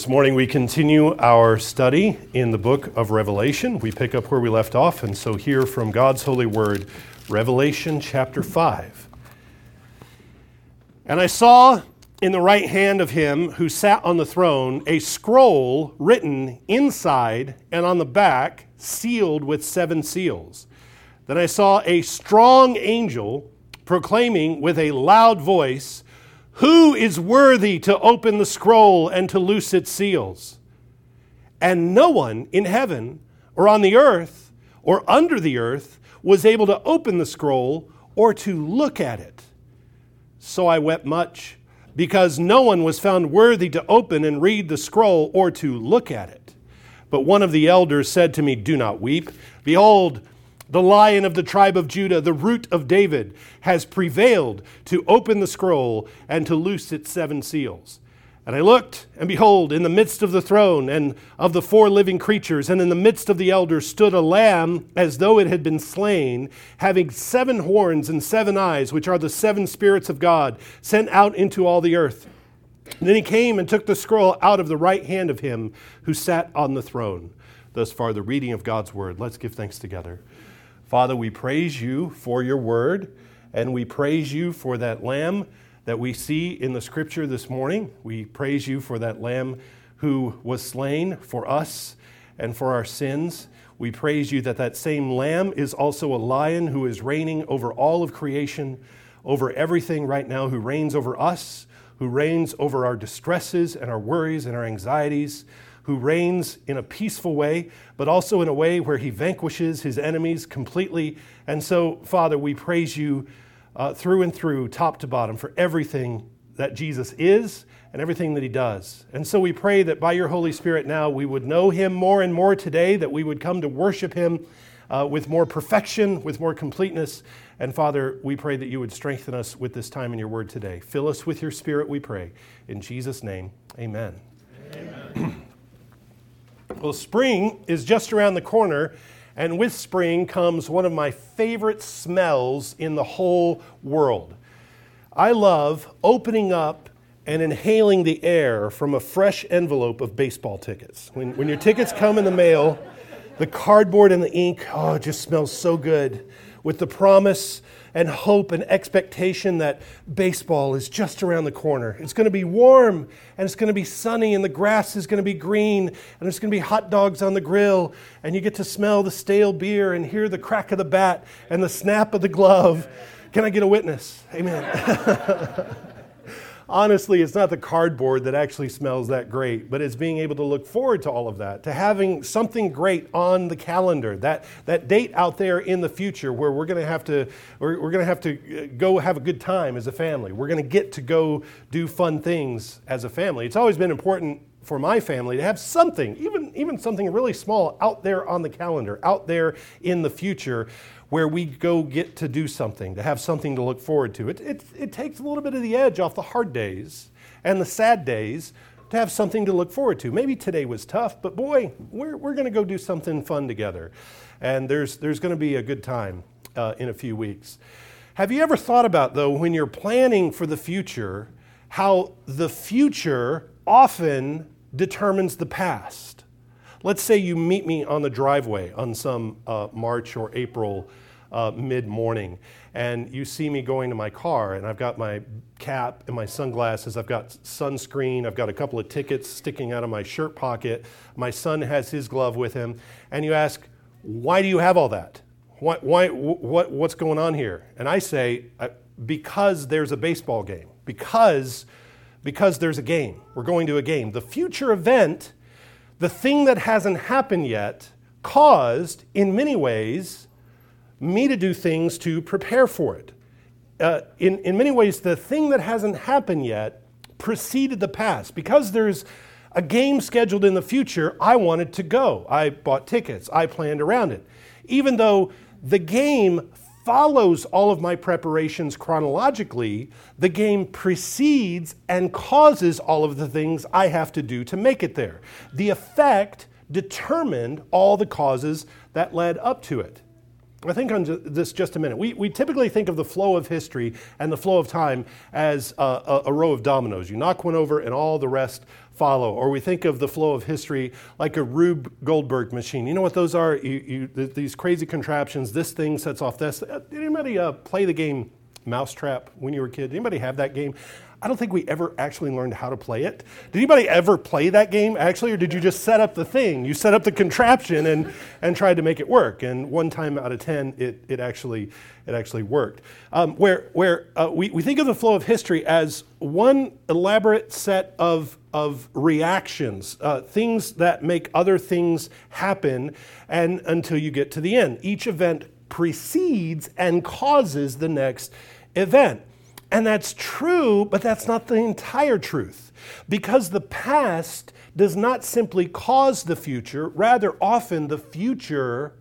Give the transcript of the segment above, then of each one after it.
This morning we continue our study in the book of Revelation. We pick up where we left off, and so hear from God's holy word, Revelation chapter 5. And I saw in the right hand of him who sat on the throne a scroll written inside and on the back, sealed with seven seals. Then I saw a strong angel proclaiming with a loud voice, who is worthy to open the scroll and to loose its seals? And no one in heaven or on the earth or under the earth was able to open the scroll or to look at it. So I wept much because no one was found worthy to open and read the scroll or to look at it. But one of the elders said to me, Do not weep. Behold, the lion of the tribe of Judah, the root of David, has prevailed to open the scroll and to loose its seven seals. And I looked, and behold, in the midst of the throne and of the four living creatures, and in the midst of the elders, stood a lamb as though it had been slain, having seven horns and seven eyes, which are the seven spirits of God, sent out into all the earth. And then he came and took the scroll out of the right hand of him who sat on the throne. Thus far, the reading of God's word. Let's give thanks together. Father, we praise you for your word, and we praise you for that lamb that we see in the scripture this morning. We praise you for that lamb who was slain for us and for our sins. We praise you that that same lamb is also a lion who is reigning over all of creation, over everything right now, who reigns over us, who reigns over our distresses and our worries and our anxieties who reigns in a peaceful way, but also in a way where he vanquishes his enemies completely. And so, Father, we praise you uh, through and through, top to bottom, for everything that Jesus is and everything that he does. And so we pray that by your Holy Spirit now we would know him more and more today, that we would come to worship him uh, with more perfection, with more completeness. And Father, we pray that you would strengthen us with this time in your word today. Fill us with your spirit, we pray. In Jesus' name, amen. Amen. Well, spring is just around the corner, and with spring comes one of my favorite smells in the whole world. I love opening up and inhaling the air from a fresh envelope of baseball tickets. When, when your tickets come in the mail, the cardboard and the ink, oh, it just smells so good with the promise and hope and expectation that baseball is just around the corner. It's going to be warm and it's going to be sunny and the grass is going to be green and there's going to be hot dogs on the grill and you get to smell the stale beer and hear the crack of the bat and the snap of the glove. Can I get a witness? Amen. honestly, it's not the cardboard that actually smells that great, but it's being able to look forward to all of that, to having something great on the calendar, that, that date out there in the future where we're going to have to we're, we're going to have to uh, go have a good time as a family. We're going to get to go do fun things as a family. It's always been important for my family to have something, even, even something really small, out there on the calendar, out there in the future where we go get to do something, to have something to look forward to. It, it, it takes a little bit of the edge off the hard days and the sad days to have something to look forward to. Maybe today was tough, but boy, we're, we're going to go do something fun together. And there's, there's going to be a good time uh, in a few weeks. Have you ever thought about, though, when you're planning for the future, how the future often determines the past? Let's say you meet me on the driveway on some uh, March or April uh, mid morning, and you see me going to my car, and I've got my cap and my sunglasses, I've got sunscreen, I've got a couple of tickets sticking out of my shirt pocket. My son has his glove with him, and you ask, Why do you have all that? Why, why, what, what's going on here? And I say, Because there's a baseball game. Because, because there's a game. We're going to a game. The future event the thing that hasn't happened yet caused, in many ways, me to do things to prepare for it. Uh, in, in many ways, the thing that hasn't happened yet preceded the past. Because there's a game scheduled in the future, I wanted to go. I bought tickets, I planned around it. Even though the game follows all of my preparations chronologically, the game precedes and causes all of the things I have to do to make it there. The effect determined all the causes that led up to it. I think on this just a minute. We, we typically think of the flow of history and the flow of time as a, a, a, row of dominoes. You knock one over and all the rest follow. Or we think of the flow of history like a Rube Goldberg machine. You know what those are? You, you, these crazy contraptions. This thing sets off this. Did anybody uh, play the game Mousetrap when you were a kid? Anybody have that game? I don't think we ever actually learned how to play it. Did anybody ever play that game actually, or did you just set up the thing? You set up the contraption and, and tried to make it work. And one time out of 10, it, it, actually, it actually worked. Um, where where uh, we, we think of the flow of history as one elaborate set of, of reactions, uh, things that make other things happen, and until you get to the end. Each event precedes and causes the next event. And that's true, but that's not the entire truth. Because the past does not simply cause the future, rather, often the future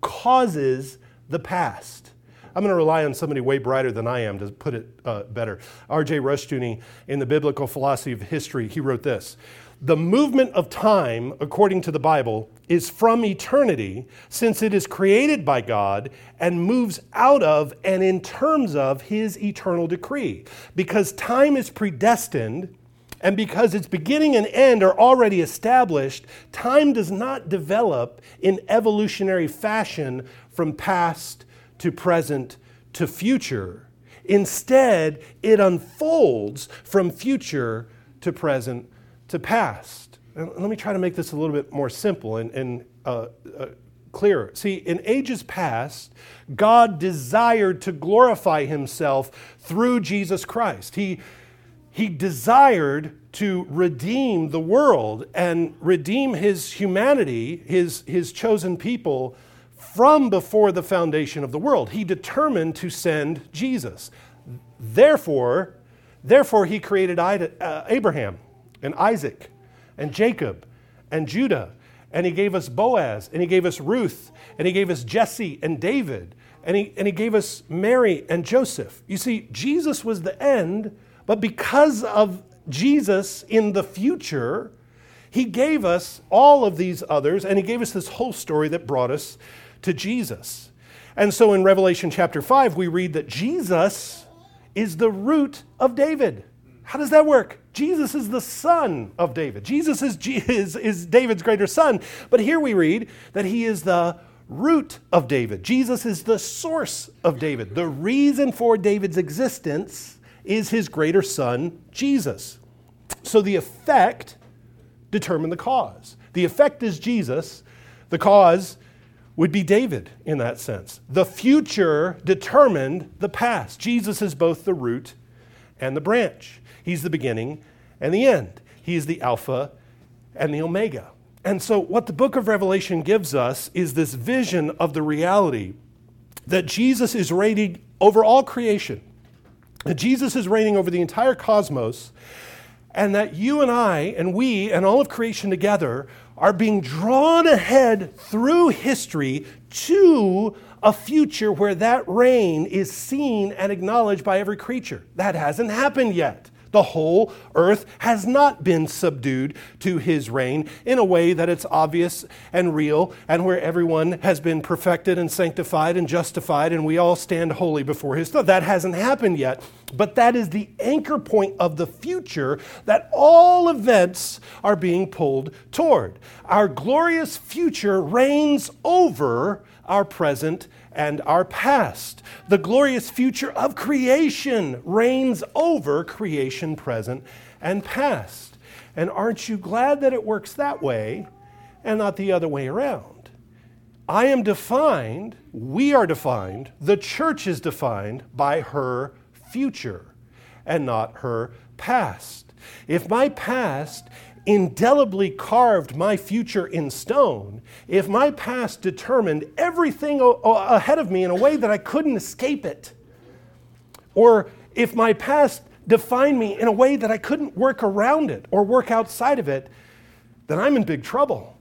causes the past. I'm going to rely on somebody way brighter than I am to put it uh, better. R.J. Rushdoony, in the Biblical Philosophy of History, he wrote this the movement of time, according to the Bible, is from eternity, since it is created by God and moves out of and in terms of his eternal decree. Because time is predestined, and because its beginning and end are already established, time does not develop in evolutionary fashion from past to present to future. Instead, it unfolds from future to present to past. And let me try to make this a little bit more simple and, and uh, uh, clearer. See, in ages past, God desired to glorify himself through Jesus Christ. He, he desired to redeem the world and redeem his humanity, his, his chosen people, from before the foundation of the world. He determined to send Jesus. Therefore, therefore he created uh, Abraham and Isaac and Jacob and Judah. And he gave us Boaz, and he gave us Ruth, and he gave us Jesse and David, and he, and he gave us Mary and Joseph. You see, Jesus was the end, but because of Jesus in the future, he gave us all of these others, and he gave us this whole story that brought us to Jesus. And so in Revelation chapter 5, we read that Jesus is the root of David. How does that work? Jesus is the son of David. Jesus is, is, is David's greater son. But here we read that he is the root of David. Jesus is the source of David. The reason for David's existence is his greater son, Jesus. So the effect determined the cause. The effect is Jesus. The cause would be David in that sense. The future determined the past. Jesus is both the root and the branch. He's the beginning and the end. He is the Alpha and the Omega. And so, what the book of Revelation gives us is this vision of the reality that Jesus is reigning over all creation, that Jesus is reigning over the entire cosmos, and that you and I, and we, and all of creation together are being drawn ahead through history to a future where that reign is seen and acknowledged by every creature. That hasn't happened yet. The whole earth has not been subdued to his reign in a way that it's obvious and real and where everyone has been perfected and sanctified and justified and we all stand holy before his throne. That hasn't happened yet, but that is the anchor point of the future that all events are being pulled toward. Our glorious future reigns over our present and our past. The glorious future of creation reigns over creation present and past. And aren't you glad that it works that way and not the other way around? I am defined, we are defined, the church is defined by her future and not her past. If my past indelibly carved my future in stone, if my past determined everything ahead of me in a way that I couldn't escape it, or if my past defined me in a way that I couldn't work around it or work outside of it, then I'm in big trouble.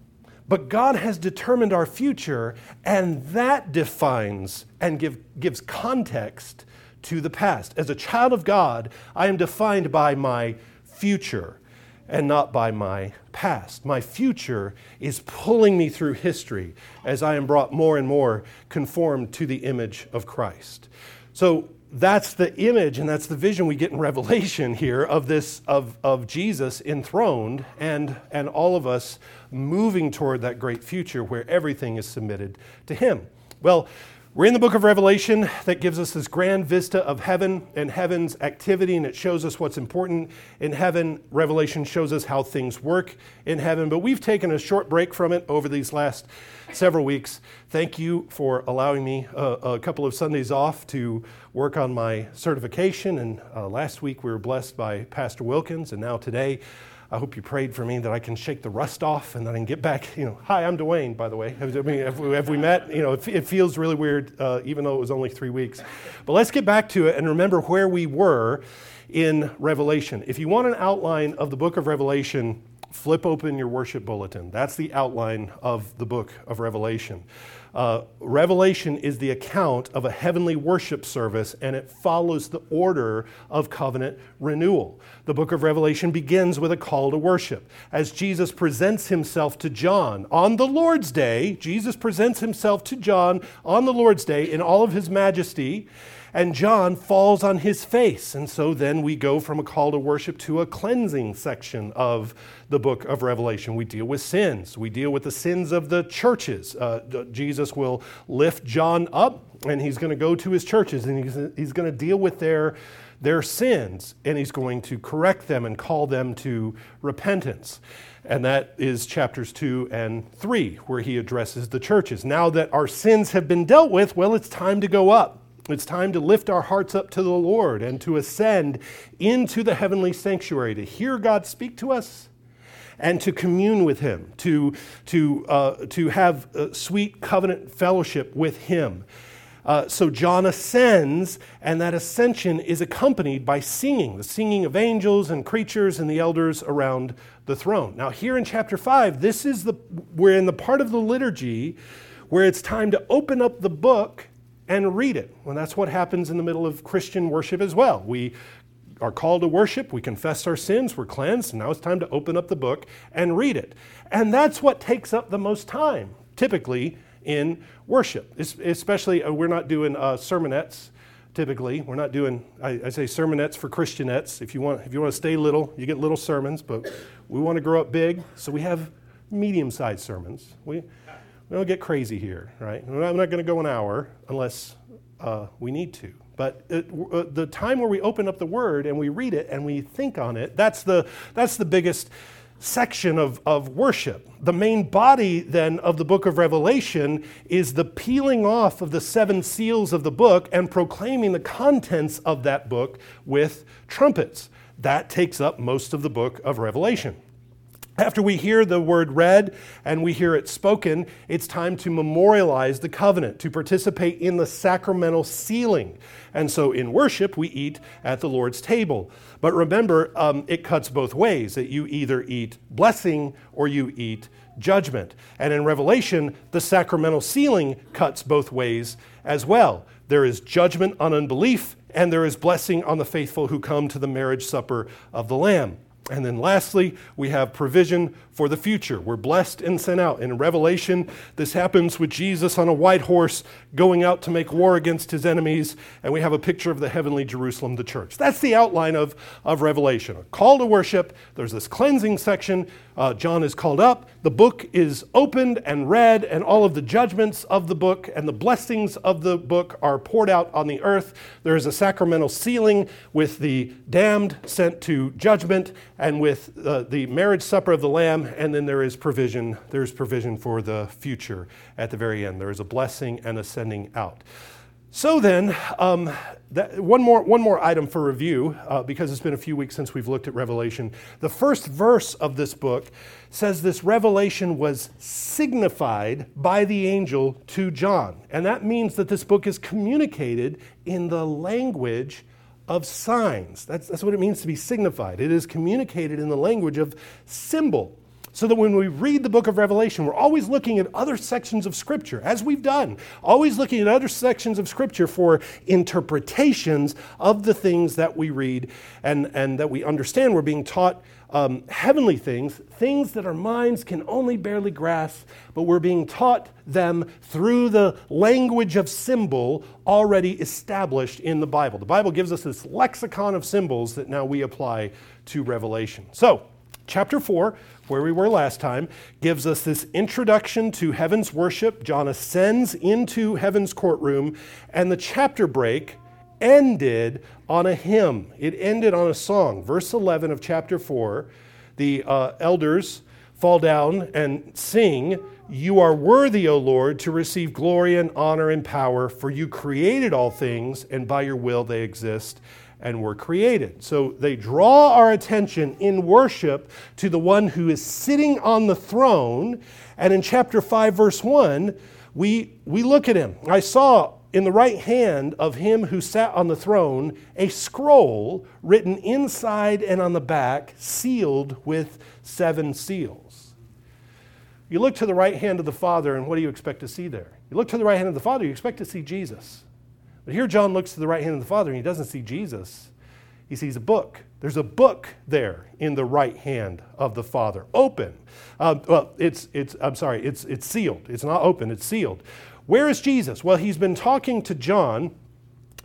But God has determined our future, and that defines and give, gives context to the past. As a child of God, I am defined by my future. And not by my past. My future is pulling me through history as I am brought more and more conformed to the image of Christ. So that's the image and that's the vision we get in Revelation here of this of, of Jesus enthroned and and all of us moving toward that great future where everything is submitted to him. Well, we're in the book of Revelation that gives us this grand vista of heaven and heaven's activity, and it shows us what's important in heaven. Revelation shows us how things work in heaven, but we've taken a short break from it over these last several weeks. Thank you for allowing me a, a couple of Sundays off to work on my certification. And uh, last week we were blessed by Pastor Wilkins, and now today I hope you prayed for me that I can shake the rust off and that I can get back. You know, hi, I'm Dwayne, by the way. I mean, have, we, have we met? You know, it, it feels really weird, uh, even though it was only three weeks. But let's get back to it and remember where we were in Revelation. If you want an outline of the book of Revelation, flip open your worship bulletin. That's the outline of the book of Revelation. Uh, Revelation is the account of a heavenly worship service, and it follows the order of covenant renewal. The book of Revelation begins with a call to worship. As Jesus presents himself to John on the Lord's day, Jesus presents himself to John on the Lord's day in all of his majesty and John falls on his face. And so then we go from a call to worship to a cleansing section of the book of Revelation. We deal with sins, we deal with the sins of the churches. Uh, Jesus will lift John up, and he's going to go to his churches, and he's, he's going to deal with their their sins and he's going to correct them and call them to repentance. And that is chapters 2 and 3, where he addresses the churches. Now that our sins have been dealt with, well, it's time to go up. It's time to lift our hearts up to the Lord and to ascend into the heavenly sanctuary, to hear God speak to us and to commune with Him, to, to, uh, to have sweet covenant fellowship with Him. Uh, so John ascends, and that ascension is accompanied by singing, the singing of angels and creatures and the elders around the throne. Now, here in chapter 5, this is the, we're in the part of the liturgy where it's time to open up the book and read it. Well, that's what happens in the middle of Christian worship as well. We are called to worship, we confess our sins, we're cleansed, now it's time to open up the book and read it. And that's what takes up the most time, typically, in worship. especially, uh, we're not doing uh, sermonettes typically. We're not doing, I, I, say sermonettes for Christianettes. If you, want, if you want to stay little, you get little sermons, but we want to grow up big, so we have medium sized sermons. We, we don't get crazy here, right? I'm not going to go an hour unless uh, we need to. But it, uh, the time where we open up the Word and we read it and we think on it, that's the, that's the biggest section of, of worship. The main body then of the book of Revelation is the peeling off of the seven seals of the book and proclaiming the contents of that book with trumpets. That takes up most of the book of Revelation. After we hear the word read and we hear it spoken, it's time to memorialize the covenant, to participate in the sacramental sealing. And so in worship, we eat at the Lord's table. But remember, um, it cuts both ways that you either eat blessing or you eat judgment. And in Revelation, the sacramental sealing cuts both ways as well. There is judgment on unbelief, and there is blessing on the faithful who come to the marriage supper of the Lamb. And then lastly, we have provision for the future. We're blessed and sent out. In Revelation, this happens with Jesus on a white horse going out to make war against his enemies, and we have a picture of the heavenly Jerusalem, the church. That's the outline of, of Revelation. A call to worship, there's this cleansing section. Uh, John is called up, the book is opened and read, and all of the judgments of the book and the blessings of the book are poured out on the earth. There is a sacramental sealing with the damned sent to judgment and with uh, the marriage supper of the Lamb, and then there is provision. There's provision for the future at the very end. There is a blessing and a sending out. So then, um, that, one, more, one more item for review, uh, because it's been a few weeks since we've looked at Revelation. The first verse of this book says this revelation was signified by the angel to John. And that means that this book is communicated in the language of signs. That's, that's what it means to be signified. It is communicated in the language of symbol. So that when we read the book of Revelation, we're always looking at other sections of Scripture, as we've done, always looking at other sections of Scripture for interpretations of the things that we read and, and that we understand. We're being taught um, heavenly things, things that our minds can only barely grasp, but we're being taught them through the language of symbol already established in the Bible. The Bible gives us this lexicon of symbols that now we apply to Revelation. So, chapter 4 where we were last time, gives us this introduction to heaven's worship. John ascends into heaven's courtroom, and the chapter break ended on a hymn. It ended on a song. Verse 11 of chapter 4 the uh, elders fall down and sing, You are worthy, O Lord, to receive glory and honor and power, for you created all things, and by your will they exist and were created. So they draw our attention in worship to the one who is sitting on the throne. And in chapter 5, verse 1, we, we look at him. I saw in the right hand of him who sat on the throne a scroll written inside and on the back, sealed with seven seals. You look to the right hand of the Father, and what do you expect to see there? You look to the right hand of the Father, you expect to see Jesus. But here John looks to the right hand of the Father and he doesn't see Jesus. He sees a book. There's a book there in the right hand of the Father, open. Uh, well, it's, it's, I'm sorry, it's, it's sealed. It's not open, it's sealed. Where is Jesus? Well, he's been talking to John.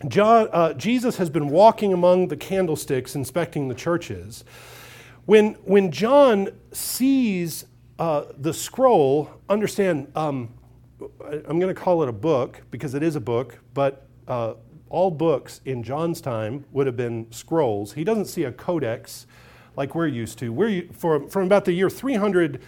John uh, Jesus has been walking among the candlesticks, inspecting the churches. When, when John sees uh, the scroll, understand, um, I'm going to call it a book because it is a book, but uh, all books in John's time would have been scrolls. He doesn't see a codex like we're used to. We're, for, from about the year 300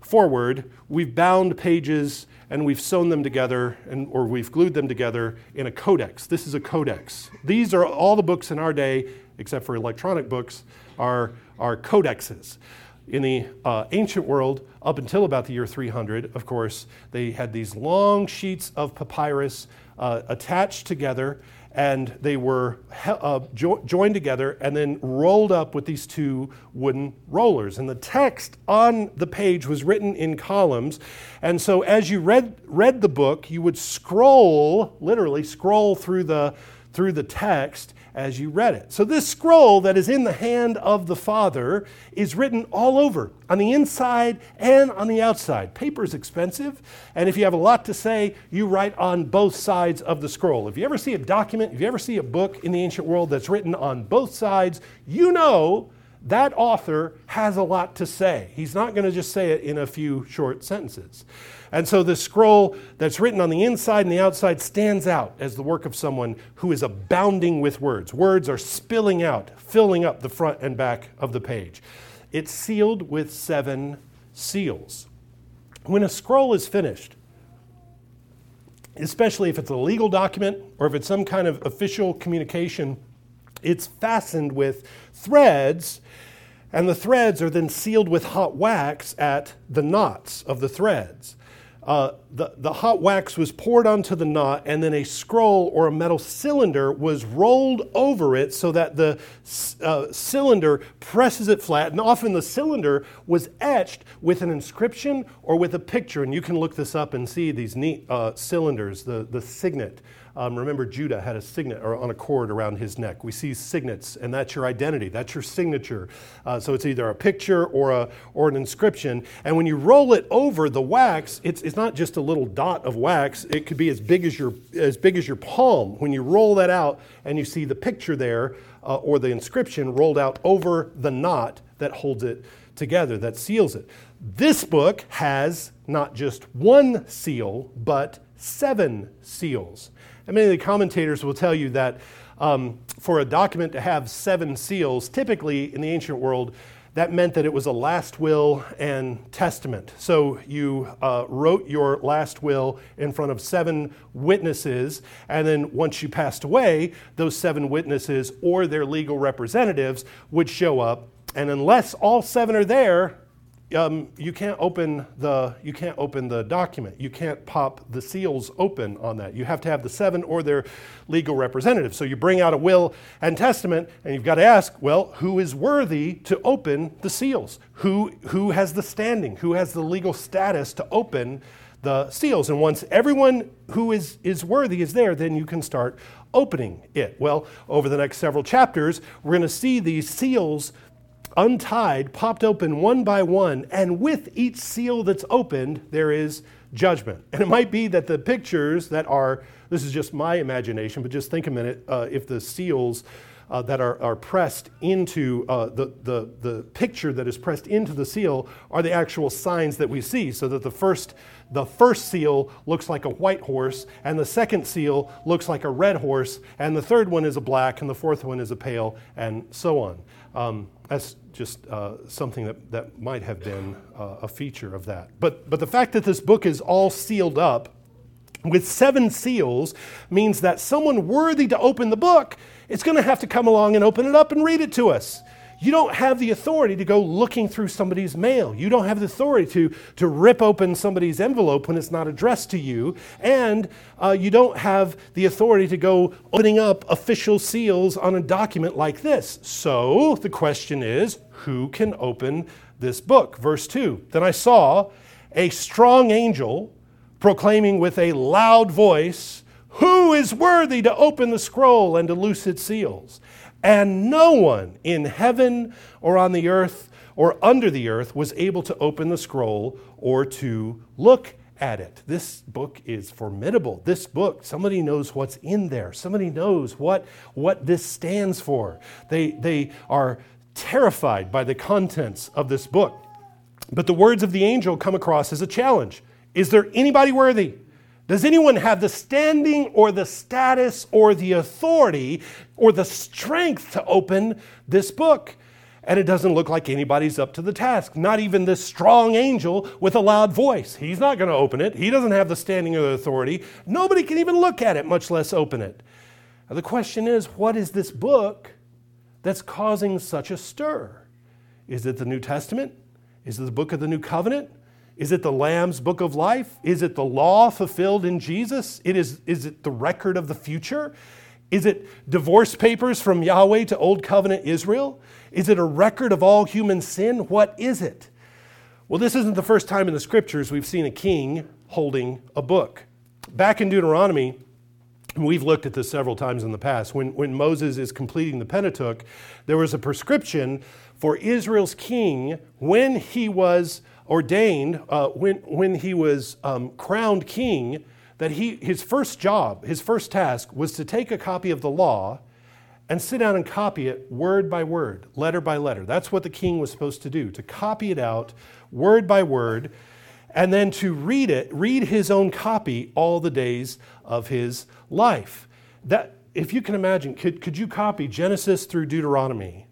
forward, we've bound pages and we've sewn them together and, or we've glued them together in a codex. This is a codex. These are all the books in our day, except for electronic books, are, are codexes. In the uh, ancient world, up until about the year 300, of course, they had these long sheets of papyrus uh, attached together and they were uh, jo- joined together and then rolled up with these two wooden rollers. And the text on the page was written in columns. And so as you read, read the book, you would scroll, literally scroll through the, through the text as you read it. So, this scroll that is in the hand of the Father is written all over, on the inside and on the outside. Paper is expensive, and if you have a lot to say, you write on both sides of the scroll. If you ever see a document, if you ever see a book in the ancient world that's written on both sides, you know that author has a lot to say. He's not going to just say it in a few short sentences. And so the scroll that's written on the inside and the outside stands out as the work of someone who is abounding with words. Words are spilling out, filling up the front and back of the page. It's sealed with seven seals. When a scroll is finished, especially if it's a legal document or if it's some kind of official communication, it's fastened with threads, and the threads are then sealed with hot wax at the knots of the threads uh, the, the hot wax was poured onto the knot, and then a scroll or a metal cylinder was rolled over it so that the uh, cylinder presses it flat. And often the cylinder was etched with an inscription or with a picture. And you can look this up and see these neat uh, cylinders, the, the signet. Um, remember, Judah had a signet or on a cord around his neck. We see signets, and that's your identity. That's your signature. Uh, so it's either a picture or a or an inscription. And when you roll it over the wax, it's, it's not just a little dot of wax. It could be as big as your as big as your palm. When you roll that out, and you see the picture there uh, or the inscription rolled out over the knot that holds it together, that seals it. This book has not just one seal, but seven seals. And many of the commentators will tell you that um, for a document to have seven seals, typically in the ancient world, that meant that it was a last will and testament. So you uh, wrote your last will in front of seven witnesses, and then once you passed away, those seven witnesses or their legal representatives would show up. And unless all seven are there, um, you can't open the you can't open the document. You can't pop the seals open on that. You have to have the seven or their legal representative. So you bring out a will and testament, and you've got to ask, well, who is worthy to open the seals? Who who has the standing? Who has the legal status to open the seals? And once everyone who is is worthy is there, then you can start opening it. Well, over the next several chapters, we're going to see these seals untied, popped open one by one, and with each seal that's opened, there is judgment. And it might be that the pictures that are, this is just my imagination, but just think a minute uh, if the seals uh, that are, are pressed into uh, the, the, the picture that is pressed into the seal are the actual signs that we see, so that the first, the first seal looks like a white horse, and the second seal looks like a red horse, and the third one is a black, and the fourth one is a pale, and so on. Um, that's just uh, something that, that might have been uh, a feature of that. But, but the fact that this book is all sealed up with seven seals means that someone worthy to open the book is going to have to come along and open it up and read it to us. You don't have the authority to go looking through somebody's mail. You don't have the authority to, to rip open somebody's envelope when it's not addressed to you. And uh, you don't have the authority to go opening up official seals on a document like this. So the question is who can open this book? Verse 2 Then I saw a strong angel proclaiming with a loud voice, Who is worthy to open the scroll and to loose its seals? And no one in heaven or on the earth or under the earth was able to open the scroll or to look at it. This book is formidable. This book, somebody knows what's in there. Somebody knows what, what this stands for. They, they are terrified by the contents of this book. But the words of the angel come across as a challenge. Is there anybody worthy? Does anyone have the standing or the status or the authority or the strength to open this book? And it doesn't look like anybody's up to the task. Not even this strong angel with a loud voice. He's not going to open it. He doesn't have the standing or the authority. Nobody can even look at it, much less open it. Now, the question is what is this book that's causing such a stir? Is it the New Testament? Is it the book of the New Covenant? Is it the Lamb's book of life? Is it the law fulfilled in Jesus? It is, is it the record of the future? Is it divorce papers from Yahweh to Old Covenant Israel? Is it a record of all human sin? What is it? Well, this isn't the first time in the scriptures we've seen a king holding a book. Back in Deuteronomy, we've looked at this several times in the past. When, when Moses is completing the Pentateuch, there was a prescription for Israel's king when he was ordained, uh, when, when he was um, crowned king, that he, his first job, his first task was to take a copy of the law and sit down and copy it word by word, letter by letter. That's what the king was supposed to do, to copy it out word by word, and then to read it, read his own copy all the days of his life. That, if you can imagine, could, could you copy Genesis through Deuteronomy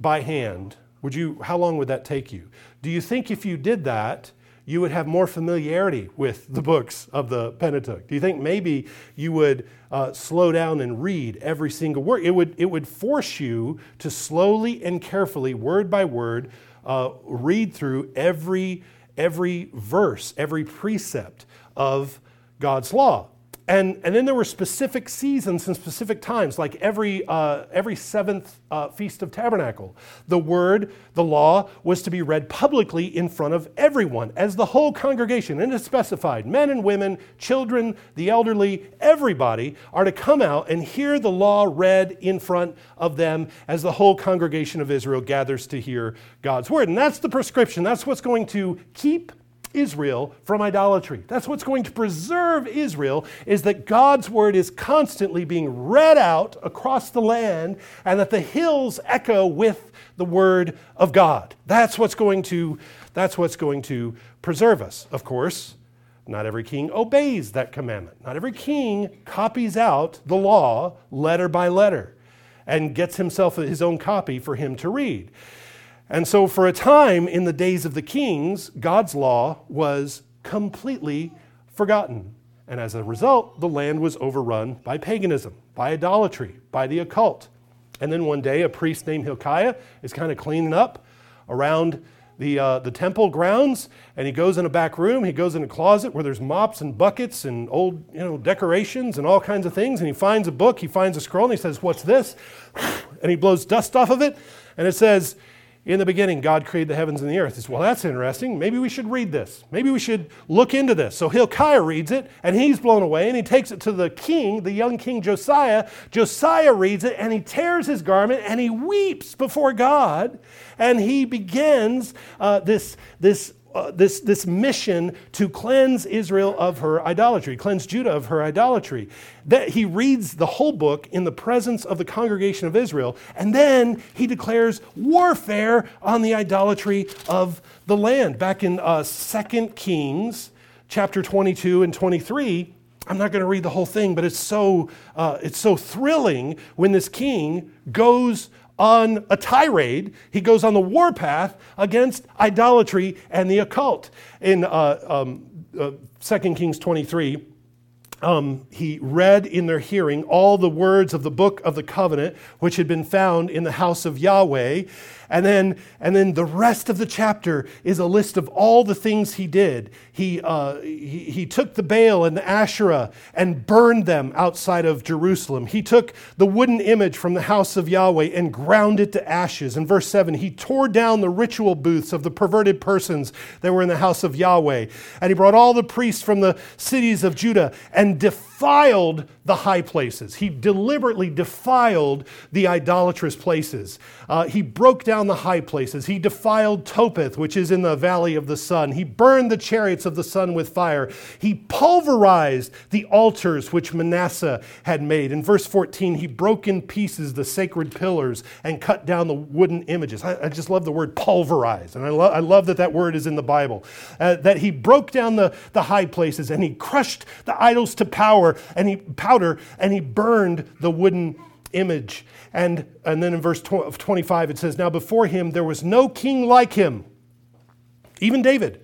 by hand? Would you, how long would that take you? Do you think if you did that, you would have more familiarity with the books of the Pentateuch? Do you think maybe you would uh, slow down and read every single word? It would, it would force you to slowly and carefully, word by word, uh, read through every, every verse, every precept of God's law. And, and then there were specific seasons and specific times, like every, uh, every seventh uh, Feast of Tabernacle. The word, the law, was to be read publicly in front of everyone, as the whole congregation, and it's specified men and women, children, the elderly, everybody are to come out and hear the law read in front of them as the whole congregation of Israel gathers to hear God's word. And that's the prescription. That's what's going to keep Israel from idolatry. That's what's going to preserve Israel is that God's word is constantly being read out across the land and that the hills echo with the word of God. That's what's going to that's what's going to preserve us. Of course, not every king obeys that commandment. Not every king copies out the law letter by letter and gets himself his own copy for him to read. And so, for a time in the days of the kings, God's law was completely forgotten. And as a result, the land was overrun by paganism, by idolatry, by the occult. And then one day, a priest named Hilkiah is kind of cleaning up around the, uh, the temple grounds and he goes in a back room. He goes in a closet where there's mops and buckets and old you know, decorations and all kinds of things. And he finds a book, he finds a scroll, and he says, What's this? And he blows dust off of it. And it says, in the beginning, God created the heavens and the earth. He says, well, that's interesting. Maybe we should read this. Maybe we should look into this. So Hilkiah reads it, and he's blown away, and he takes it to the king, the young king Josiah. Josiah reads it, and he tears his garment, and he weeps before God, and he begins uh, this, this uh, this, this mission to cleanse Israel of her idolatry, cleanse Judah of her idolatry. That he reads the whole book in the presence of the congregation of Israel, and then he declares warfare on the idolatry of the land. Back in uh, 2 Kings chapter 22 and 23, I'm not going to read the whole thing, but it's so, uh, it's so thrilling when this king goes on a tirade. He goes on the warpath against idolatry and the occult. In uh, um, uh, 2 Kings 23, um, he read in their hearing all the words of the book of the covenant, which had been found in the house of Yahweh. And then, and then the rest of the chapter is a list of all the things he did. He, uh, he, he took the Baal and the Asherah and burned them outside of Jerusalem. He took the wooden image from the house of Yahweh and ground it to ashes. In verse 7, he tore down the ritual booths of the perverted persons that were in the house of Yahweh. And he brought all the priests from the cities of Judah and and defend defiled the high places. He deliberately defiled the idolatrous places. Uh, he broke down the high places. He defiled Topheth, which is in the valley of the sun. He burned the chariots of the sun with fire. He pulverized the altars which Manasseh had made. In verse 14, he broke in pieces the sacred pillars and cut down the wooden images. I, I just love the word pulverize, and I, lo- I love that that word is in the Bible. Uh, that he broke down the, the high places and he crushed the idols to power and he powder and he burned the wooden image. And, and then in verse 25 it says, Now before him there was no king like him, even David.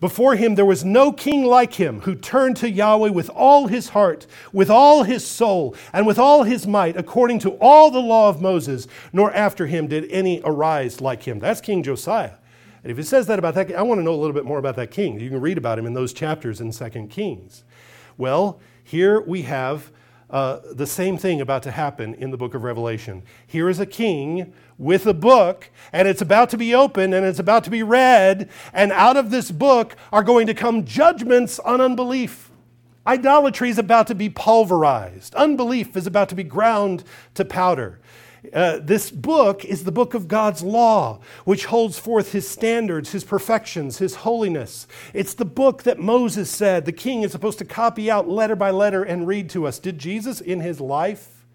Before him there was no king like him who turned to Yahweh with all his heart, with all his soul, and with all his might, according to all the law of Moses, nor after him did any arise like him. That's King Josiah. And if it says that about that, I want to know a little bit more about that king. You can read about him in those chapters in Second Kings. Well, here we have uh, the same thing about to happen in the book of Revelation. Here is a king with a book, and it's about to be opened and it's about to be read, and out of this book are going to come judgments on unbelief. Idolatry is about to be pulverized, unbelief is about to be ground to powder. Uh, this book is the book of God's law, which holds forth his standards, his perfections, his holiness. It's the book that Moses said the king is supposed to copy out letter by letter and read to us. Did Jesus in his life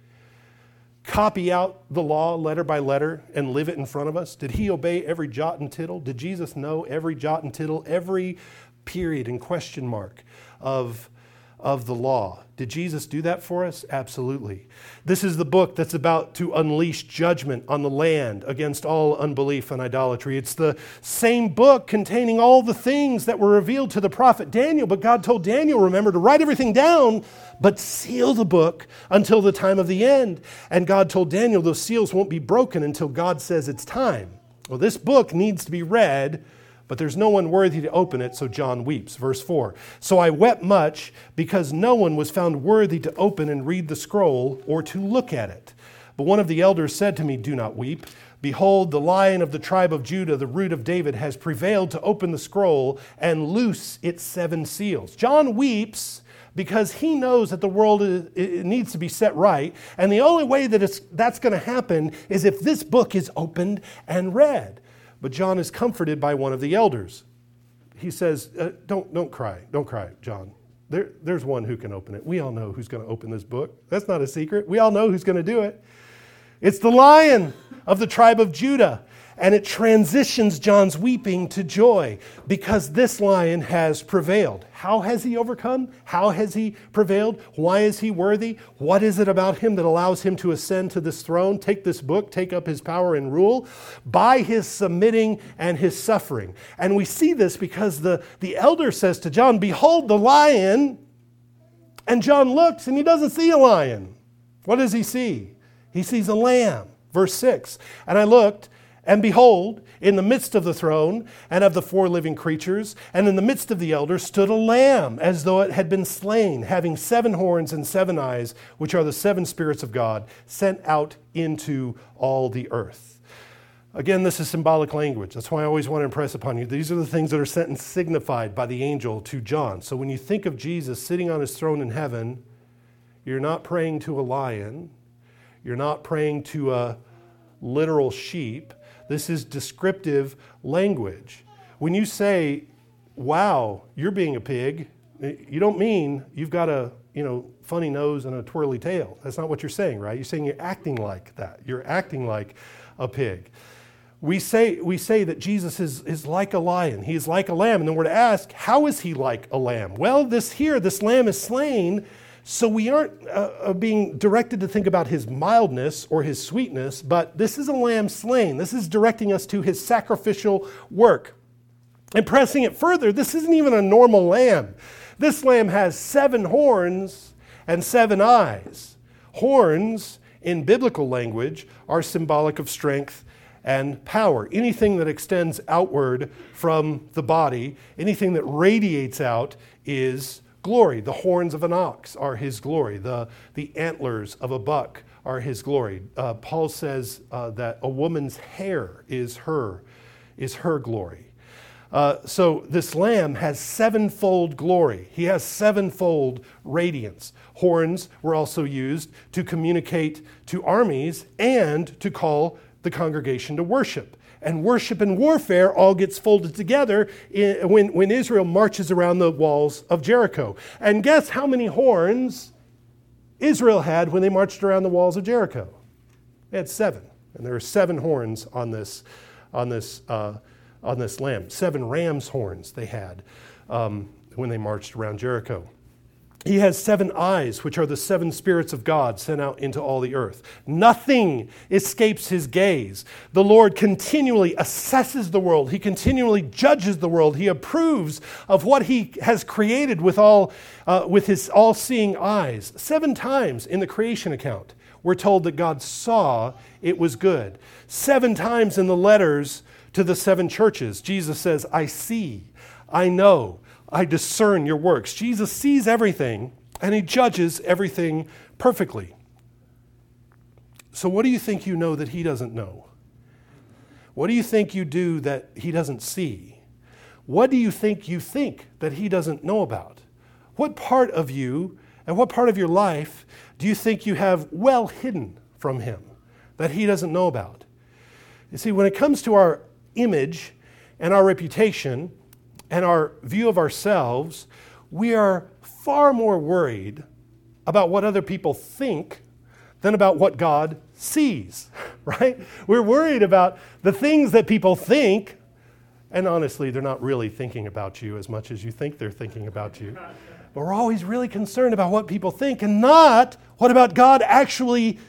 copy out the law letter by letter and live it in front of us? Did he obey every jot and tittle? Did Jesus know every jot and tittle, every period and question mark of, of the law? Did Jesus do that for us? Absolutely. This is the book that's about to unleash judgment on the land against all unbelief and idolatry. It's the same book containing all the things that were revealed to the prophet Daniel, but God told Daniel, remember, to write everything down, but seal the book until the time of the end. And God told Daniel, those seals won't be broken until God says it's time. Well, this book needs to be read but there's no one worthy to open it, so John weeps. Verse 4 So I wept much because no one was found worthy to open and read the scroll or to look at it. But one of the elders said to me, Do not weep. Behold, the lion of the tribe of Judah, the root of David, has prevailed to open the scroll and loose its seven seals. John weeps because he knows that the world is, needs to be set right. And the only way that that's going to happen is if this book is opened and read. But John is comforted by one of the elders. He says, uh, don't, don't cry. Don't cry, John. There, there's one who can open it. We all know who's going to open this book. That's not a secret. We all know who's going to do it. It's the lion of the tribe of Judah. And it transitions John's weeping to joy because this lion has prevailed. How has he overcome? How has he prevailed? Why is he worthy? What is it about him that allows him to ascend to this throne, take this book, take up his power and rule? By his submitting and his suffering. And we see this because the, the elder says to John, Behold the lion. And John looks and he doesn't see a lion. What does he see? He sees a lamb. Verse 6. And I looked And behold, in the midst of the throne and of the four living creatures, and in the midst of the elders, stood a lamb, as though it had been slain, having seven horns and seven eyes, which are the seven spirits of God, sent out into all the earth. Again, this is symbolic language. That's why I always want to impress upon you. These are the things that are sent and signified by the angel to John. So when you think of Jesus sitting on his throne in heaven, you're not praying to a lion, you're not praying to a literal sheep this is descriptive language. When you say, wow, you're being a pig, you don't mean you've got a you know, funny nose and a twirly tail. That's not what you're saying, right? You're saying you're acting like that. You're acting like a pig. We say, we say that Jesus is, is like a lion. He is like a lamb. And then we're to ask, how is he like a lamb? Well, this here, this lamb is slain so we aren't uh, uh, being directed to think about his mildness or his sweetness, but this is a lamb slain. This is directing us to his sacrificial work. And pressing it further, this isn't even a normal lamb. This lamb has seven horns and seven eyes. Horns, in biblical language, are symbolic of strength and power. Anything that extends outward from the body, anything that radiates out, is glory. The horns of an ox are his glory. The, the antlers of a buck are his glory. Uh, Paul says uh, that a woman's hair is her, is her glory. Uh, so this lamb has sevenfold glory. He has sevenfold radiance. Horns were also used to communicate to armies and to call the congregation to worship and worship and warfare all gets folded together in, when, when Israel marches around the walls of Jericho. And guess how many horns Israel had when they marched around the walls of Jericho? They had seven. And there are seven horns on this, on this, uh, on this lamb. Seven ram's horns they had um, when they marched around Jericho. He has seven eyes, which are the seven spirits of God sent out into all the earth. Nothing escapes his gaze. The Lord continually assesses the world. He continually judges the world. He approves of what he has created with, all, uh, with his all seeing eyes. Seven times in the creation account, we're told that God saw it was good. Seven times in the letters to the seven churches, Jesus says, I see, I know. I discern your works. Jesus sees everything and he judges everything perfectly. So, what do you think you know that he doesn't know? What do you think you do that he doesn't see? What do you think you think that he doesn't know about? What part of you and what part of your life do you think you have well hidden from him that he doesn't know about? You see, when it comes to our image and our reputation, and our view of ourselves, we are far more worried about what other people think than about what God sees, right? We're worried about the things that people think, and honestly, they're not really thinking about you as much as you think they're thinking about you. But we're always really concerned about what people think and not what about God actually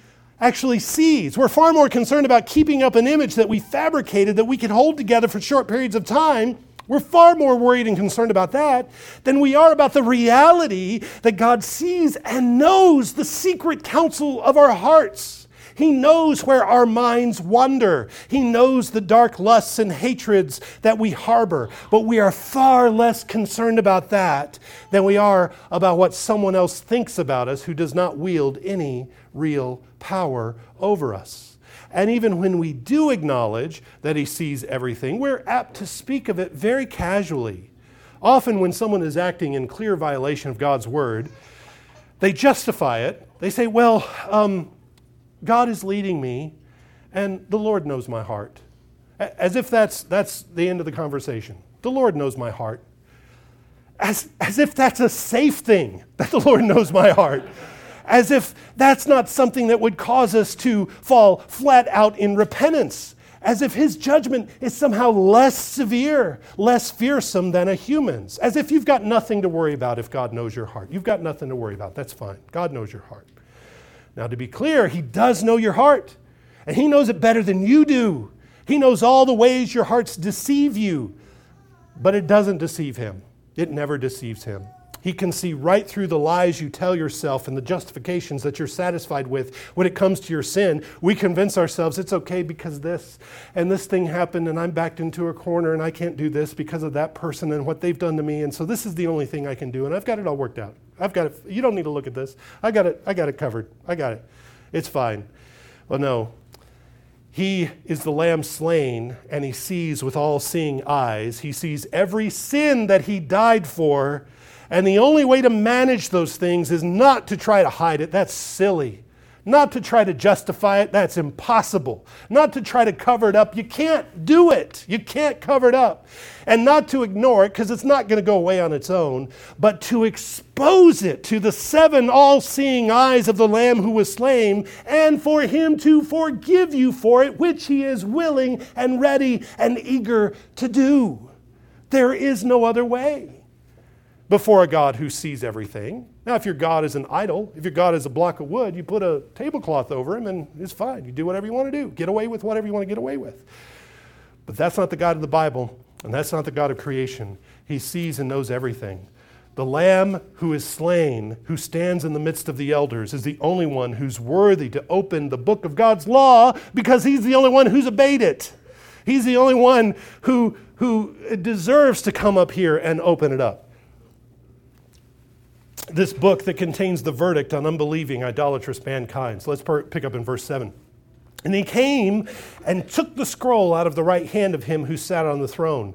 actually sees. We're far more concerned about keeping up an image that we fabricated that we can hold together for short periods of time we're far more worried and concerned about that than we are about the reality that God sees and knows the secret counsel of our hearts. He knows where our minds wander. He knows the dark lusts and hatreds that we harbor. But we are far less concerned about that than we are about what someone else thinks about us who does not wield any real power over us. And even when we do acknowledge that He sees everything, we're apt to speak of it very casually. Often, when someone is acting in clear violation of God's word, they justify it. They say, Well, um, God is leading me, and the Lord knows my heart. As if that's, that's the end of the conversation. The Lord knows my heart. As, as if that's a safe thing that the Lord knows my heart as if that's not something that would cause us to fall flat out in repentance, as if his judgment is somehow less severe, less fearsome than a human's, as if you've got nothing to worry about if God knows your heart. You've got nothing to worry about. That's fine. God knows your heart. Now, to be clear, he does know your heart, and he knows it better than you do. He knows all the ways your hearts deceive you, but it doesn't deceive him. It never deceives him. He can see right through the lies you tell yourself and the justifications that you're satisfied with when it comes to your sin. We convince ourselves it's okay because this and this thing happened and I'm backed into a corner and I can't do this because of that person and what they've done to me. And so this is the only thing I can do and I've got it all worked out. I've got it. You don't need to look at this. I got it. I got it covered. I got it. It's fine. Well, no. He is the lamb slain, and he sees with all seeing eyes. He sees every sin that he died for and the only way to manage those things is not to try to hide it. That's silly. Not to try to justify it. That's impossible. Not to try to cover it up. You can't do it. You can't cover it up. And not to ignore it because it's not going to go away on its own, but to expose it to the seven all seeing eyes of the Lamb who was slain, and for him to forgive you for it, which he is willing and ready and eager to do. There is no other way before a God who sees everything. Now, if your God is an idol, if your God is a block of wood, you put a tablecloth over him and it's fine. You do whatever you want to do. Get away with whatever you want to get away with. But that's not the God of the Bible, and that's not the God of creation. He sees and knows everything. The Lamb who is slain, who stands in the midst of the elders, is the only one who's worthy to open the book of God's law because he's the only one who's obeyed it. He's the only one who, who deserves to come up here and open it up this book that contains the verdict on unbelieving, idolatrous mankind. So let's pick up in verse 7. And he came and took the scroll out of the right hand of him who sat on the throne.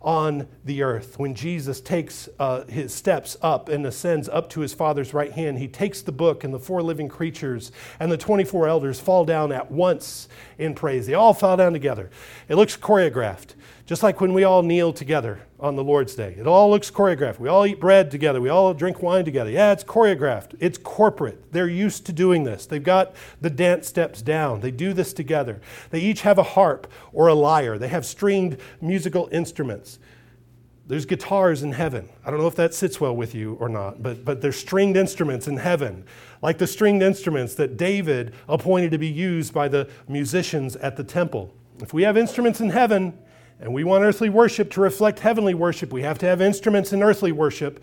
on the earth. When Jesus takes uh, his steps up and ascends up to his Father's right hand, he takes the book, and the four living creatures and the 24 elders fall down at once in praise. They all fall down together. It looks choreographed. Just like when we all kneel together on the Lord's Day. It all looks choreographed. We all eat bread together. We all drink wine together. Yeah, it's choreographed. It's corporate. They're used to doing this. They've got the dance steps down. They do this together. They each have a harp or a lyre. They have stringed musical instruments. There's guitars in heaven. I don't know if that sits well with you or not, but, but there's stringed instruments in heaven, like the stringed instruments that David appointed to be used by the musicians at the temple. If we have instruments in heaven, and we want earthly worship to reflect heavenly worship. We have to have instruments in earthly worship.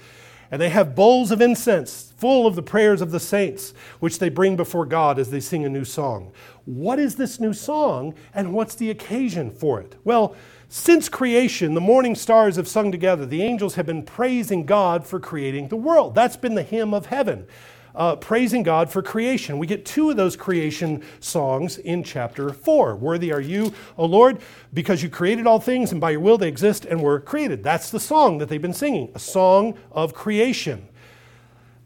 And they have bowls of incense full of the prayers of the saints, which they bring before God as they sing a new song. What is this new song, and what's the occasion for it? Well, since creation, the morning stars have sung together. The angels have been praising God for creating the world. That's been the hymn of heaven uh, praising God for creation. We get two of those creation songs in chapter 4. Worthy are you, O Lord, because you created all things, and by your will they exist and were created. That's the song that they've been singing, a song of creation.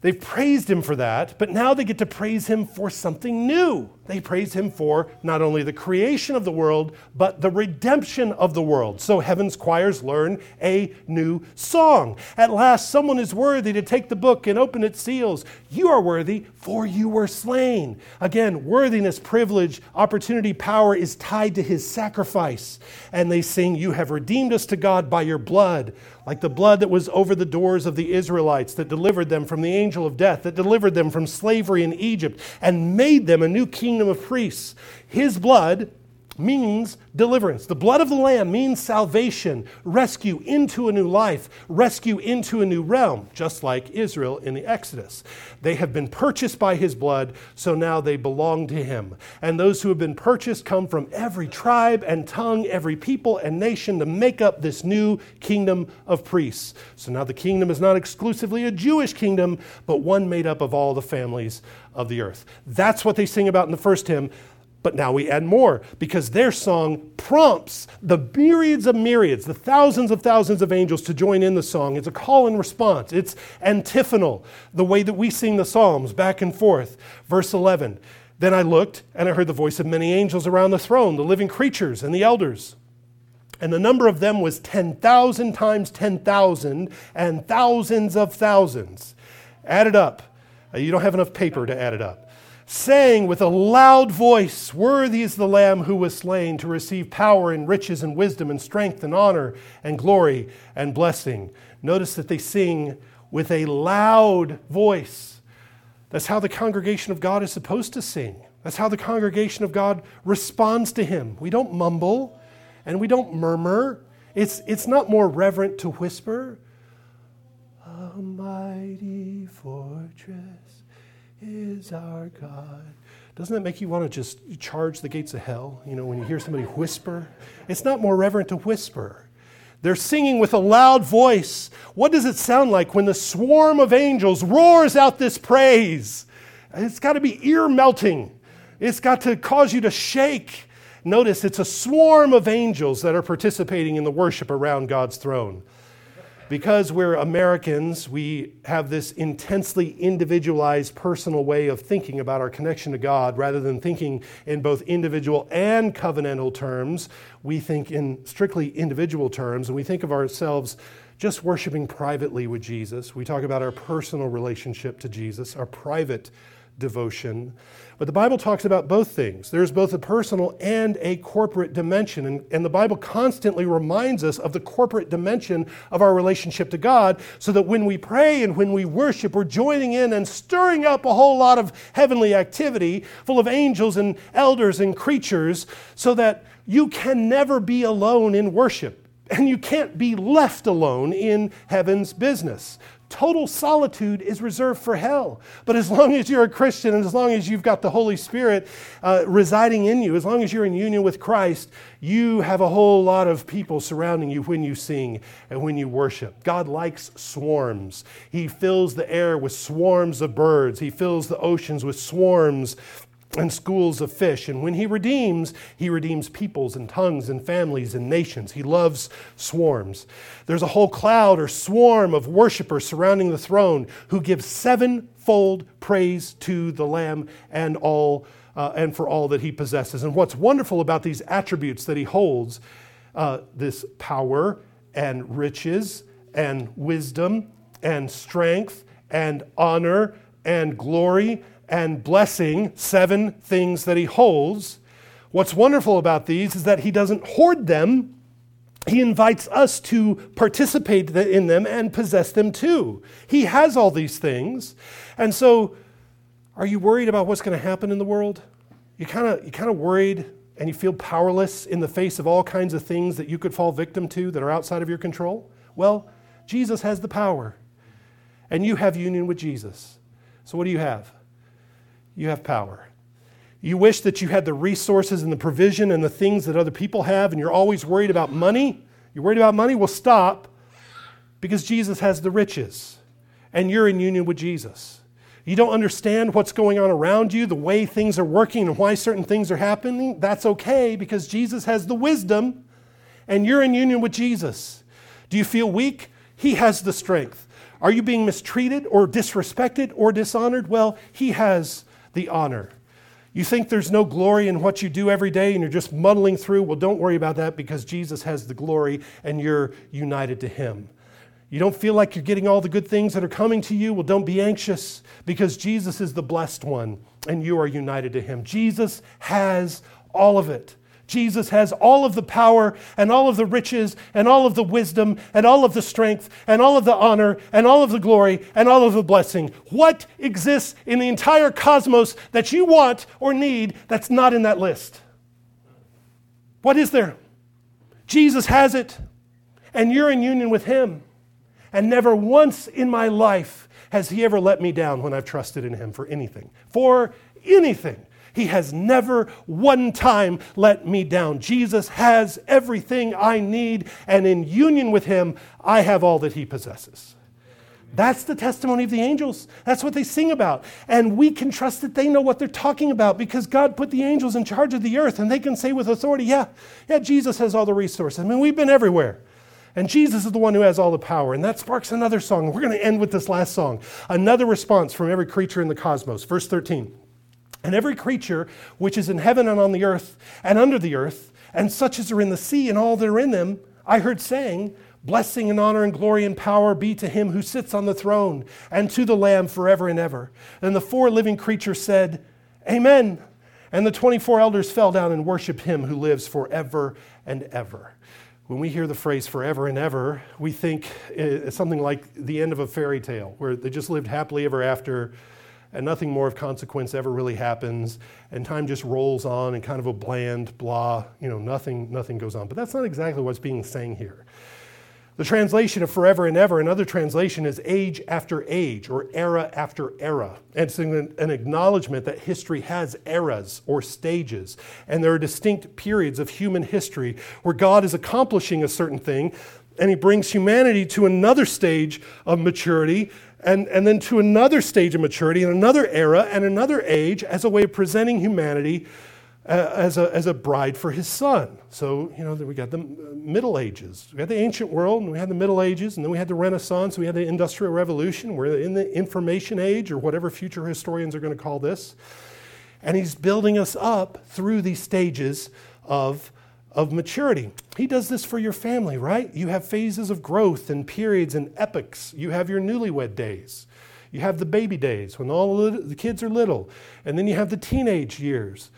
They've praised him for that, but now they get to praise him for something new. They praise him for not only the creation of the world, but the redemption of the world. So heaven's choirs learn a new song. At last, someone is worthy to take the book and open its seals. You are worthy, for you were slain. Again, worthiness, privilege, opportunity, power is tied to his sacrifice. And they sing, You have redeemed us to God by your blood like the blood that was over the doors of the Israelites, that delivered them from the angel of death, that delivered them from slavery in Egypt, and made them a new kingdom of priests. His blood means deliverance. The blood of the Lamb means salvation, rescue into a new life, rescue into a new realm, just like Israel in the Exodus. They have been purchased by his blood, so now they belong to him. And those who have been purchased come from every tribe and tongue, every people and nation to make up this new kingdom of priests. So now the kingdom is not exclusively a Jewish kingdom, but one made up of all the families of the earth. That's what they sing about in the first hymn. But now we add more because their song prompts the myriads of myriads, the thousands of thousands of angels to join in the song. It's a call and response, it's antiphonal, the way that we sing the Psalms back and forth. Verse 11 Then I looked and I heard the voice of many angels around the throne, the living creatures and the elders. And the number of them was 10,000 times 10,000 and thousands of thousands. Add it up. Uh, you don't have enough paper to add it up. Saying with a loud voice, Worthy is the Lamb who was slain to receive power and riches and wisdom and strength and honor and glory and blessing. Notice that they sing with a loud voice. That's how the congregation of God is supposed to sing. That's how the congregation of God responds to Him. We don't mumble and we don't murmur. It's, it's not more reverent to whisper. A mighty fortress is our God. Doesn't that make you want to just charge the gates of hell? You know, when you hear somebody whisper? It's not more reverent to whisper. They're singing with a loud voice. What does it sound like when the swarm of angels roars out this praise? It's got to be ear melting. It's got to cause you to shake. Notice it's a swarm of angels that are participating in the worship around God's throne. Because we're Americans, we have this intensely individualized personal way of thinking about our connection to God rather than thinking in both individual and covenantal terms. We think in strictly individual terms, and we think of ourselves just worshiping privately with Jesus. We talk about our personal relationship to Jesus, our private devotion. But the Bible talks about both things. There's both a personal and a corporate dimension. And, and, the Bible constantly reminds us of the corporate dimension of our relationship to God so that when we pray and when we worship, we're joining in and stirring up a whole lot of heavenly activity full of angels and elders and creatures so that you can never be alone in worship. And you can't be left alone in heaven's business. Total solitude is reserved for hell. But as long as you're a Christian and as long as you've got the Holy Spirit uh, residing in you, as long as you're in union with Christ, you have a whole lot of people surrounding you when you sing and when you worship. God likes swarms. He fills the air with swarms of birds, He fills the oceans with swarms and schools of fish. And when he redeems, he redeems peoples and tongues and families and nations. He loves swarms. There's a whole cloud or swarm of worshipers surrounding the throne who give sevenfold praise to the Lamb and all. Uh, and for all that he possesses. And what's wonderful about these attributes that he holds uh, this power and riches and wisdom and strength and honor and glory and blessing, seven things that he holds. What's wonderful about these is that he doesn't hoard them. He invites us to participate in them and possess them too. He has all these things. And so, are you worried about what's going to happen in the world? You kind of you kind of worried and you feel powerless in the face of all kinds of things that you could fall victim to that are outside of your control? Well, Jesus has the power. And you have union with Jesus. So what do you have? You have power. You wish that you had the resources and the provision and the things that other people have, and you're always worried about money. You're worried about money? Well, stop because Jesus has the riches, and you're in union with Jesus. You don't understand what's going on around you, the way things are working, and why certain things are happening. That's okay because Jesus has the wisdom, and you're in union with Jesus. Do you feel weak? He has the strength. Are you being mistreated or disrespected or dishonored? Well, He has the honor. You think there's no glory in what you do every day and you're just muddling through? Well, don't worry about that because Jesus has the glory and you're united to Him. You don't feel like you're getting all the good things that are coming to you? Well, don't be anxious because Jesus is the blessed one and you are united to Him. Jesus has all of it. Jesus has all of the power and all of the riches and all of the wisdom and all of the strength and all of the honor and all of the glory and all of the blessing. What exists in the entire cosmos that you want or need that's not in that list? What is there? Jesus has it, and you're in union with Him. And never once in my life has He ever let me down when I've trusted in Him for anything. For anything. He has never one time let me down. Jesus has everything I need, and in union with Him, I have all that He possesses. That's the testimony of the angels. That's what they sing about. And we can trust that they know what they're talking about because God put the angels in charge of the earth and they can say with authority, yeah, yeah, Jesus has all the resources. I mean, we've been everywhere. And Jesus is the one who has all the power. And that sparks another song. We're going to end with this last song. Another response from every creature in the cosmos. Verse 13. And every creature which is in heaven and on the earth and under the earth, and such as are in the sea and all that are in them, I heard saying, Blessing and honor and glory and power be to him who sits on the throne and to the Lamb forever and ever. And the four living creatures said, Amen. And the 24 elders fell down and worshiped him who lives forever and ever. When we hear the phrase forever and ever, we think it's something like the end of a fairy tale where they just lived happily ever after and nothing more of consequence ever really happens and time just rolls on and kind of a bland blah, you know, nothing nothing goes on. But that's not exactly what's being saying here. The translation of forever and ever, another translation is age after age or era after era. And it's an, an, acknowledgement that history has eras or stages. And there are distinct periods of human history where God is accomplishing a certain thing and he brings humanity to another stage of maturity and, and then to another stage of maturity and another era and another age as a way of presenting humanity uh, as, a, as a bride for his son. So, you know, we got the Middle Ages. We had the ancient world, and we had the Middle Ages, and then we had the Renaissance, we had the Industrial Revolution. We're in the information age, or whatever future historians are going to call this. And he's building us up through these stages of, of maturity. He does this for your family, right? You have phases of growth and periods and epochs. You have your newlywed days. You have the baby days when all the kids are little. And then you have the teenage years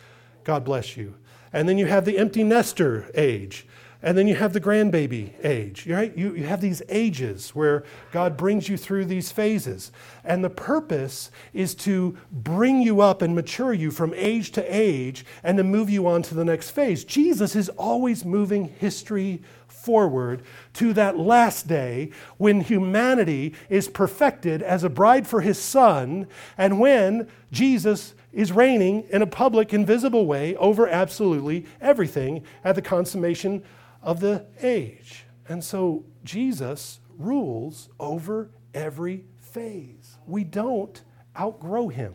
God bless you. And then you have the empty nester age. And then you have the grandbaby age, right? You, you have these ages where God brings you through these phases. And the purpose is to bring you up and mature you from age to age and to move you on to the next phase. Jesus is always moving history forward to that last day when humanity is perfected as a bride for his son and when Jesus is reigning in a public, invisible way over absolutely everything at the consummation of the age. And so Jesus rules over every phase. We don't outgrow him.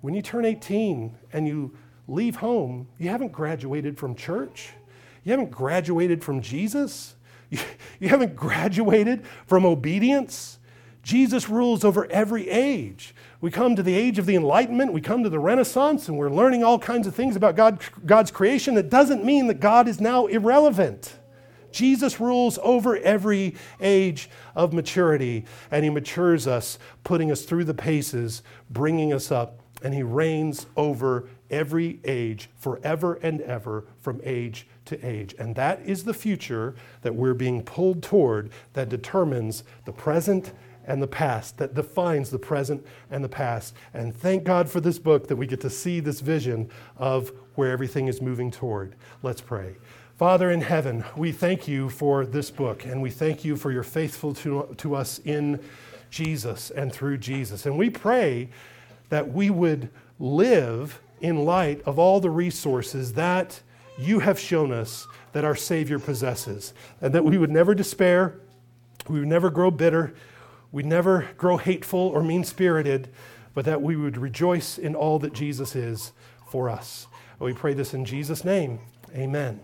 When you turn 18 and you leave home, you haven't graduated from church. You haven't graduated from Jesus. You, you haven't graduated from obedience. Jesus rules over every age. We come to the age of the Enlightenment, we come to the Renaissance, and we're learning all kinds of things about God, God's creation. That doesn't mean that God is now irrelevant. Jesus rules over every age of maturity, and He matures us, putting us through the paces, bringing us up, and He reigns over every age, forever and ever, from age to age. And that is the future that we're being pulled toward that determines the present and the past, that defines the present and the past. And thank God for this book that we get to see this vision of where everything is moving toward. Let's pray. Father in heaven, we thank you for this book, and we thank you for your faithful to, to us in Jesus and through Jesus. And we pray that we would live in light of all the resources that you have shown us that our Savior possesses, and that we would never despair, we would never grow bitter, we'd never grow hateful or mean spirited, but that we would rejoice in all that Jesus is for us. We pray this in Jesus' name. Amen.